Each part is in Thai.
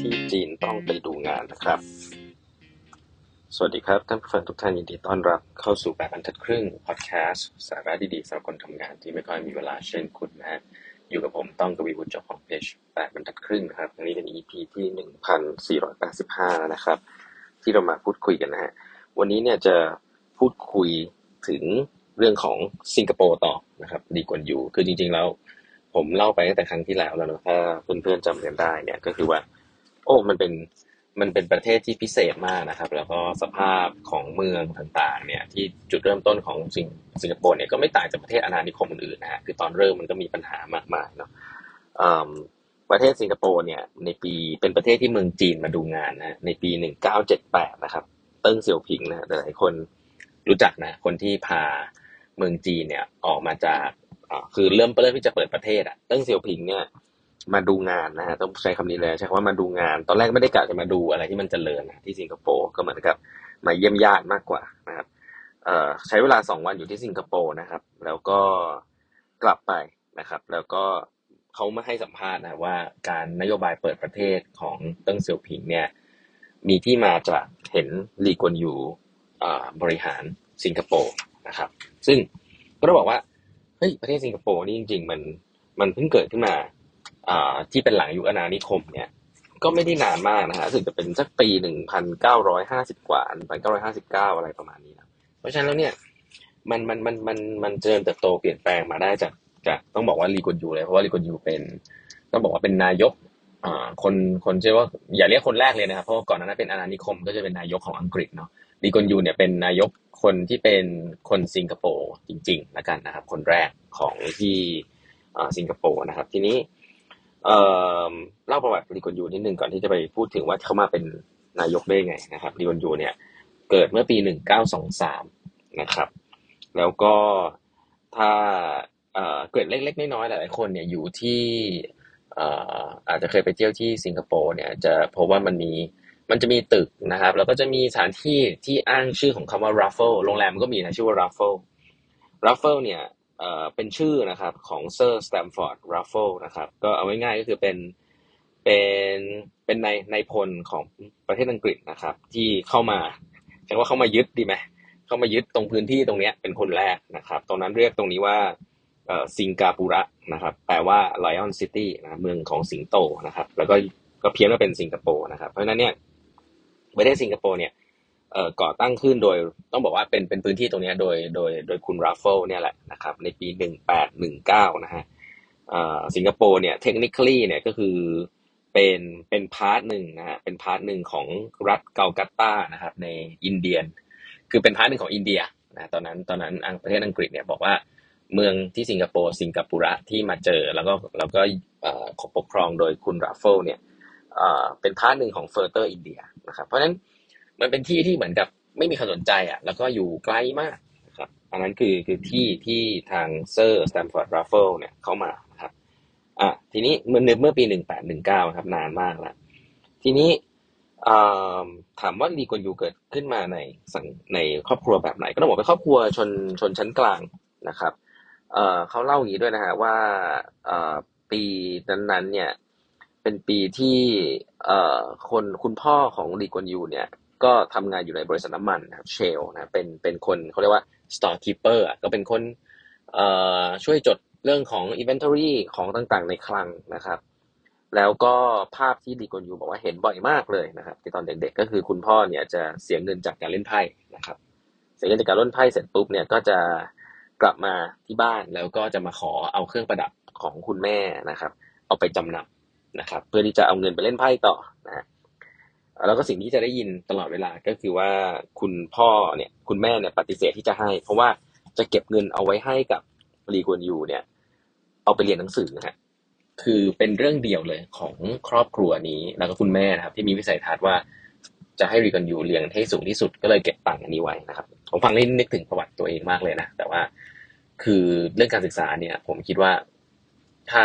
ที่จีนต้องไปดูงานนะครับ สวัสดีครับท่านผู้ฟังทุกท่านยินดีต้อนรับเข้าสู่แบบบรรทัดครึ่งพอดแคสต์สาระดีๆสำหรับคนทำงานที่ไม่ค่อยมีเวลาเช่นคุณนะฮะอยู่กับผมต้องกวีวุฒิเจ้าของเพจแบบบรรทัดครึ่งนะครับอันนี้เป็น EP ที่หนึ่งพันสี่ร้อยแปดสิบห้านะครับ ที่เรามาพูดคุยกันนะฮะวันนี้เนี่ยจะพูดคุยถึงเรื่องของสิงคโปร์ต่อนะครับดีกว่าอยู่คือจริง ๆ แล้วผมเล่าไปตั้งแต่ครั้งที่แล้วแล้วนะถ้าเพื่อนๆจำกันได้เนี่ยก็คือว่า โอ้ มันเป็น มันเป็นประเทศที่พิเศษมากนะครับ แล้วก็สภาพของเมืองต่างๆ เนี่ย ที่จุดเริ่มต้นของสิงสิงคโปร์เนี่ยก็ไม่ต่างจากประเทศอาณานิคมอื่นๆนะฮะ คือตอนเริ่มมันก็มีปัญหามากมายเนาะประเทศสิงคโปร์เนี่ย ในปีเป็นประเทศที่เมืองจีนมาดูงานนะ ในปีหนึ่งเก้าเจ็ดแปดนะครับ เติ้งเสี่ยวผิงนะหลายคนรู้จักนะ คนที่พาเมืองจีนเนี่ยออกมาจากคือเริ่มเริ่มที่จะเปิดประเทศอะเติ้งเสี่ยวผิงเนี่ย มาดูงานนะฮะต้องใช้คำนี้เลยใช้คำว่ามาดูงาน ตอนแรกไม่ได้กะจะมาดูอะไรที่มันเจริญนะที่สิงคโปร์ก็เหมือนกับมาเยี่ยมญาติมากกว่านะครับเอ่อใช้เวลาสองวันอยู่ที่สิงคโปร์นะครับ แล้วก็กลับไปนะครับ แล้วก็เขามาให้สัมภาษณ์นะว่าการนโยบายเปิดประเทศของเติ้งเสี่ยวผิงเนี่ยมีที่มาจากเห็นลีกวนอยู่บริหารสิงคโปร์นะครับ ซึ่งก็ต้องบอกว่าเฮ้ยประเทศสิงคโปร์นี่จริง ๆ มันมันเพิ่งเกิดขึ้นมา ที่เป็นหลังยุคอาณานิคมเนี่ยก็ไม่ได้นานมากนะฮะรู้สึกจะเป็นสักปีหนึ่งพันเก้าร้อยห้าสิบกว่าหนึ่งพันเก้าร้อยห้าสิบเก้าอะไรประมาณนี้นะเพราะฉะนั้นแล้วเนี่ยมันมันมันมันมันเจริญเติบโตเปลี่ยนแปลงมาได้จากจากต้องบอกว่าลีกวนยูเลย เพราะว่าลีกวนยูเป็น ต้องบอกว่าเป็นนายกอ่าคนคนเชื่อว่าอย่าเรียกคนแรกเลยนะครับ เพราะก่อนหน้านั้นเป็นอาณานิคม ก็จะเป็นนายกของอังกฤษเนาะลีกวนยูเนี่ยเป็นนายกคนที่เป็นคนสิงคโปร์จริงๆแล้วกันนะครับ คนแรกของที่สิงคโปร์นะครับ ทีนี้ เล่าประวัติลีกวนยูนิดนึงก่อนที่จะไปพูดถึงว่าเขามาเป็นนายกได้ไงนะครับลีกวนยูเนี่ยเกิดเมื่อปีหนึ่งเก้าสองสามนะครับ แล้วก็ถ้าเกร็ดเล็ก ๆ น้อยๆหลายๆคนเนี่ยอยู่ที่อาจจะเคยไปเที่ยวที่สิงคโปร์เนี่ยจะพบว่ามันมีมันจะมีตึกนะครับ แล้วก็จะมีสถานที่ที่อ้างชื่อของคำว่า Raffle โรงแรมก็มีนะชื่อว่า Raffle Raffle เนี่ย เป็นชื่อนะครับของเซอร์สแตมฟอร์ดรัฟเฟิลนะครับก็เอาง่ายๆก็คือเป็นเป็นเป็นนายนายพลของประเทศอังกฤษนะครับ ที่เข้ามาจะว่าเข้ามายึดดีไหมเข้ามายึดตรงพื้นที่ตรงนี้เป็นคนแรกนะครับ ตอนนั้นเรียกตรงนี้ว่าสิงคาปูระนะครับ แปลว่า Lion City นะเมืองของสิงโตนะครับ แล้วก็ก็เพี้ยนว่าเป็นสิงคโปร์นะครับ เพราะฉะนั้นเนี่ยประเทศสิงคโปร์เนี่ย ก่อตั้งขึ้นโดยต้องบอกว่าเป็นเป็นพื้นที่ตรงนี้โดยโดยโดยคุณรัฟเฟิลเนี่ยแหละนะครับในปีหนึ่งแปดหนึ่งเก้านะฮะสิงคโปร์เนี่ย technically เนี่ยก็คือเป็นเป็น part หนึ่งนะฮะเป็น part หนึ่งของรัฐกัลกัตตานะครับในอินเดียคือเป็น part หนึ่งของอินเดียนะตอนนั้นตอนนั้นประเทศอังกฤษเนี่ยบอกว่าเมืองที่สิงคโปร์สิงคโปร์ที่มาเจอแล้วก็แล้วก็ปกครองโดยคุณรัฟเฟิลเนี่ยเป็น part หนึ่งของ Further India นะครับเพราะฉะนั้น มันเป็นที่ที่เหมือนกับไม่มีใครสนใจอะ แล้วก็อยู่ไกลมากนะครับ อันนั้นคือคือที่ที่ทางเซอร์สแตมฟอร์ดรัฟเฟิลเนี่ยเข้ามาครับอะทีนี้เมื่อเมื่อปีหนึ่งแปดหนึ่งเก้าครับ นานมากแล้ว ทีนี้ถามว่าลีกวนยูเกิดขึ้นมาในสังในครอบครัวแบบไหน ก็ต้องบอกเป็นครอบครัวชนชนชั้นกลางนะครับเเขาเล่าอย่างนี้ด้วยนะฮะว่าปีนั้นๆเนี่ยเป็นปีที่เอคนคุณพ่อของลีกวนยูเนี่ย ก็ทำงานอยู่ในบริษัทน้ำมันนะครับเชลนะเป็นเป็นคนเขาเรียกว่า store keeper อะก็เป็นคนเอ่อช่วยจดเรื่องของ inventory ของต่างๆ ในคลังนะครับ แล้วก็ภาพที่ลีกวนยูบอกว่าเห็นบ่อยมากเลยนะครับที่ตอนเด็กๆก็คือคุณพ่อเนี่ยจะเสียเงินจากการเล่นไพ่นะครับ เสียเงินจากการเล่นไพ่เสร็จปุ๊บเนี่ยก็จะกลับมาที่บ้านแล้วก็จะมาขอเอาเครื่องประดับของคุณแม่นะครับ เอาไปจำนำนะครับ เพื่อที่จะเอาเงินไปเล่นไพ่ต่อนะ แล้วก็สิ่งที่จะได้ยินตลอดเวลาก็คือว่าคุณพ่อเนี่ยคุณแม่เนี่ยปฏิเสธที่จะให้ เพราะว่าจะเก็บเงินเอาไว้ให้กับรีกวนยูเนี่ย เอาไปเรียนหนังสือฮะคือเป็นเรื่องเดียวเลยของครอบครัวนี้แล้วก็คุณแม่นะครับ ที่มีวิสัยทัศน์ว่าจะให้รีกวนยูเรียนให้สูงที่สุดก็เลยเก็บตังค์อันนี้ไว้นะครับผมฟังแล้วนึกถึงประวัติตัวเองมากเลยนะแต่ว่าคือเรื่องการศึกษาเนี่ย ผมคิดว่าถ้า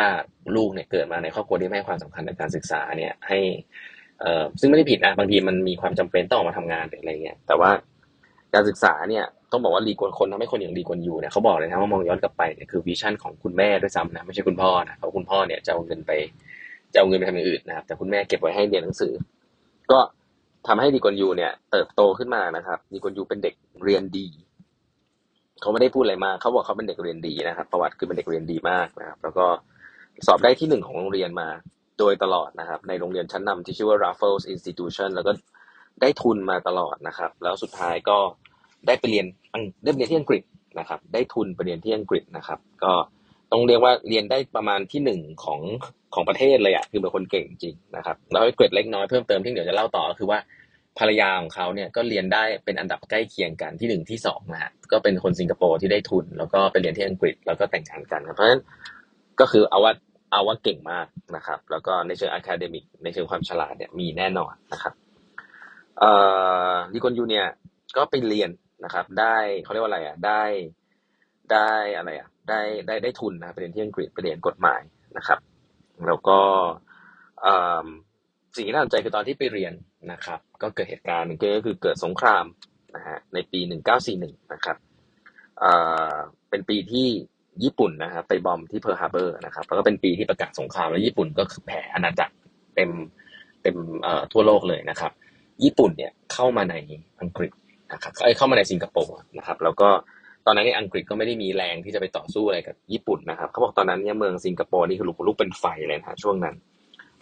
ลูกเนี่ยเกิดมาในครอบครัวที่ไม่ให้ความสำคัญในการศึกษาเนี่ย ให้ เอ่อซึ่งไม่ได้ผิดนะบางทีมันมีความจำเป็นต้องออกมาทำงานหรืออะไรเงี้ยแต่ว่าการศึกษาเนี่ยต้องบอกว่ารีกวนคนทำให้คนอย่างรีกวนยูเนี่ยเขาบอกเลยนะว่ามองย้อนกลับไปเนี่ยคือวิชั่นของคุณแม่ด้วยซ้ำนะไม่ใช่คุณพ่อนะเพราะคุณพ่อเนี่ยจะเอาเงินไปจะเอาเงินไปทำอย่างอื่นนะครับแต่คุณแม่เก็บไว้ให้เรียนหนังสือ ก็ทำให้ดีกอนยูเนี่ยเติบโตขึ้นมานะครับดีกอนยูเป็นเด็กเรียนดีเขาไม่ได้พูดอะไรมากเขาบอกเขาเป็นเด็กเรียนดีนะครับ ประวัติคือเป็นเด็กเรียนดีมากนะครับ แล้วก็สอบได้ที่หนึ่งของโรงเรียนมา โดยตลอดนะครับ ในโรงเรียนชั้นนำที่ชื่อว่า Raffles Institution แล้วก็ได้ทุนมาตลอดนะครับ แล้วสุดท้ายก็ได้ไปเรียนได้ไปเรียนที่อังกฤษนะครับ ได้ทุนไปเรียนที่อังกฤษนะครับ ก็ต้องเรียกว่าเรียนได้ประมาณที่หนึ่งของของประเทศเลยอะคือเป็นคนเก่งจริงนะครับแล้วเกรดเล็กน้อยเพิ่มเติมที่เดี๋ยวจะเล่าต่อก็คือว่าภรรยาของเขาเนี่ยก็เรียนได้เป็นอันดับใกล้เคียงกันที่หนึ่งที่สองนะฮะก็เป็นคนสิงคโปร์ที่ได้ทุน แล้วก็ไปเรียนที่อังกฤษแล้วก็แต่งงานกันครับเพราะฉะนั้นก็คือเอาว่า เอาว่าเก่งมากนะครับ แล้วก็ในเชิง academic ในเชิงความฉลาดเนี่ยมีแน่นอนนะครับเอ่อลีกวนยูเนี่ยก็ไปเรียนนะครับ ได้เขาเรียกว่าอะไรอะได้ได้อะไรอะได้ได้ได้ทุนนะไปเรียนที่อังกฤษไปเรียนกฎหมายนะครับ แล้วก็สิ่งที่น่าสนใจคือตอนที่ไปเรียนนะครับ ก็เกิดเหตุการณ์ก็คือเกิดสงครามนะฮะในปี 1941 นะครับเป็นปีที่ ญี่ปุ่นนะครับไป bomb ที่เพิร์ลฮาร์เบอร์นะครับแล้วก็เป็นปีที่ประกาศสงครามแล้วญี่ปุ่นก็คือแผ่อาณาจักรเต็มเต็มทั่วโลกเลยนะครับ ญี่ปุ่นเนี่ยเข้ามาในอังกฤษนะครับเข้ามาในสิงคโปร์นะครับ แล้วก็ตอนนั้นนี่อังกฤษก็ไม่ได้มีแรงที่จะไปต่อสู้อะไรกับญี่ปุ่นนะครับเขาบอกตอนนั้นเนี่ยเมืองสิงคโปร์นี่คือลุกลุกเป็นไฟเลยนะช่วงนั้น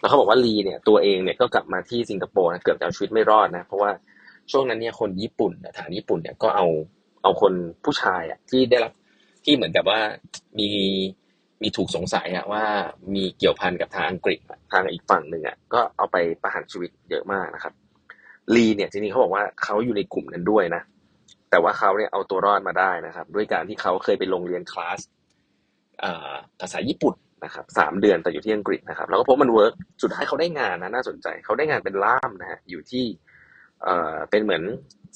แล้วเขาบอกว่าลีเนี่ยตัวเองเนี่ยก็กลับมาที่สิงคโปร์นะเกือบจะเอาชีวิตไม่รอดนะเพราะว่าช่วงนั้นเนี่ยคนญี่ปุ่นทหารญี่ปุ่นเนี่ยก็เอาเอาคนผู้ชายอะที่ได้รับ ที่เหมือนกับว่ามีมีถูกสงสัยอะว่ามีเกี่ยวพันกับทางอังกฤษทางอีกฝั่งหนึ่งอะก็เอาไปประหารชีวิตเยอะมากนะครับ ลีเนี่ยจริงๆเขาบอกว่าเขาอยู่ในกลุ่มนั้นด้วยนะ แต่ว่าเขาเนี่ยเอาตัวรอดมาได้นะครับ ด้วยการที่เขาเคยไปลงเรียนคลาสภาษาญี่ปุ่นนะครับสามเดือนแต่อยู่ที่อังกฤษนะครับ แล้วก็พบมัน workสุดท้ายเขาได้งานนะน่าสนใจเขาได้งานเป็นล่ามนะฮะอยู่ที่เอ่อเป็นเหมือน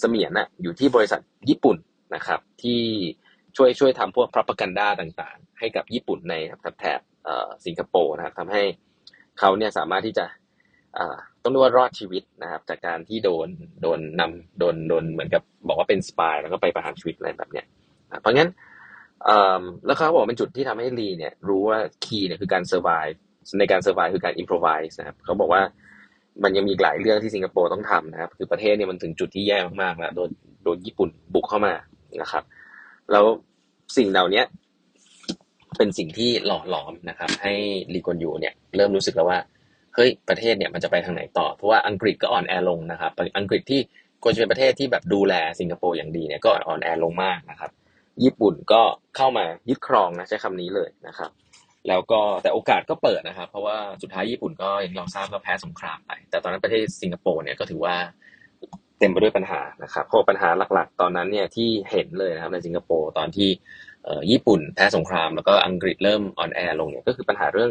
เสมียนอะอยู่ที่บริษัทญี่ปุ่นนะครับ ที่ ช่วยช่วยทำพวกพร o p a g a n d a ต่างๆ ให้กับญี่ปุ่นในแถบสิงคโปร์นะครับทำให้เขาเนี่ยสามารถที่จะต้องเรียกว่ารอดชีวิตนะครับ จากการที่โดนโดนนำโดนโดนเหมือนกับบอกว่าเป็นสปายแล้วก็ไปประหารชีวิตอะไรแบบเนี้ยเพราะงั้นแล้วเขาบอกเป็นจุดที่ทำให้ลีเนี่ยรู้ว่า key เนี่ยคือการ survive ในการ survive คือการ improvise นะครับเขาบอกว่ามันยังมีหลายเรื่องที่สิงคโปร์ต้องทำนะครับ คือประเทศเนี่ยมันถึงจุดที่แย่มากๆแล้วโดนโดนญี่ปุ่นบุกเข้ามานะครับ แล้วสิ่งเหล่านี้เป็นสิ่งที่หล่อหลอมนะครับ ให้ลีกวนยูเนี่ยเริ่มรู้สึกแล้วว่าเฮ้ยประเทศเนี่ยมันจะไปทางไหนต่อ เพราะว่าอังกฤษก็อ่อนแอลงนะครับ อังกฤษที่ควรจะเป็นประเทศที่แบบดูแลสิงคโปร์อย่างดีเนี่ยก็อ่อนแอลงมากนะครับ ญี่ปุ่นก็เข้ามายึดครองนะใช้คำนี้เลยนะครับ แล้วก็แต่โอกาสก็เปิดนะครับ เพราะว่าสุดท้ายญี่ปุ่นก็อย่างเราทราบก็แพ้สงครามไป แต่ตอนนั้นประเทศสิงคโปร์เนี่ยก็ถือว่า เต็มไปด้วยปัญหานะครับเพราะปัญหาหลักๆ ตอนนั้นเนี่ยที่เห็นเลยนะครับในสิงคโปร์ตอนที่ญี่ปุ่นแพ้สงคราม แล้วก็อังกฤษเริ่มอ่อนแอลงเนี่ยก็คือปัญหาเรื่อง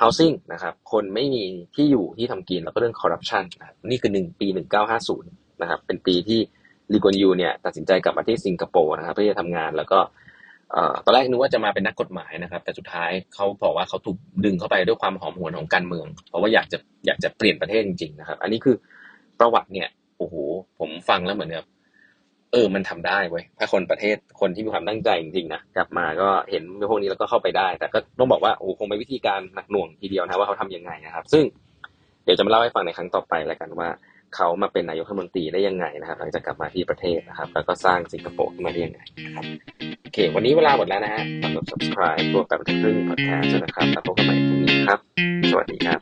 housing นะครับ คนไม่มีที่อยู่ที่ทำกินแล้วก็เรื่อง corruption นะนี่คือหนึ่งปี1950นะครับ เป็นปีที่ลีกอนยูเนี่ยตัดสินใจกลับมาที่สิงคโปร์นะครับเพื่อจะทำงานแล้วก็ตอนแรกนึกว่าจะมาเป็นนักกฎหมายนะครับ แต่สุดท้ายเขาบอกว่าเขาถูกดึงเข้าไปด้วยความหอมหวนของการเมือง เพราะว่าอยากจะอยากจะเปลี่ยนประเทศจริงๆนะครับ อันนี้คือประวัติเนี่ย โอ้โหผมฟังแล้วเหมือนแบบเออ มันทำได้เว้ยถ้าคนประเทศคนที่มีความตั้งใจจริงๆนะกลับมาก็เห็นพวกนี้แล้วก็เข้าไปได้ แต่ก็ต้องบอกว่าโอ้คงเป็นวิธีการหนักหน่วงทีเดียวนะว่าเขาทํำยังไงนะครับ ซึ่งเดี๋ยวจะมาเล่าให้ฟังในครั้งต่อไปแล้วกันว่าเขามาเป็นนายกรัฐมนตรีได้ยังไงนะครับหลังจากกลับมาที่ประเทศนะครับ แล้วก็สร้างสิงคโปร์ขึ้นมาได้ยังไงครับโอเค วันนี้เวลาหมดแล้วนะฮะสำหรับ subscribe ตัวแบบครึ่ง podcast นะครับแล้วพบกันใหม่พรุ่งนี้ครับ สวัสดีครับ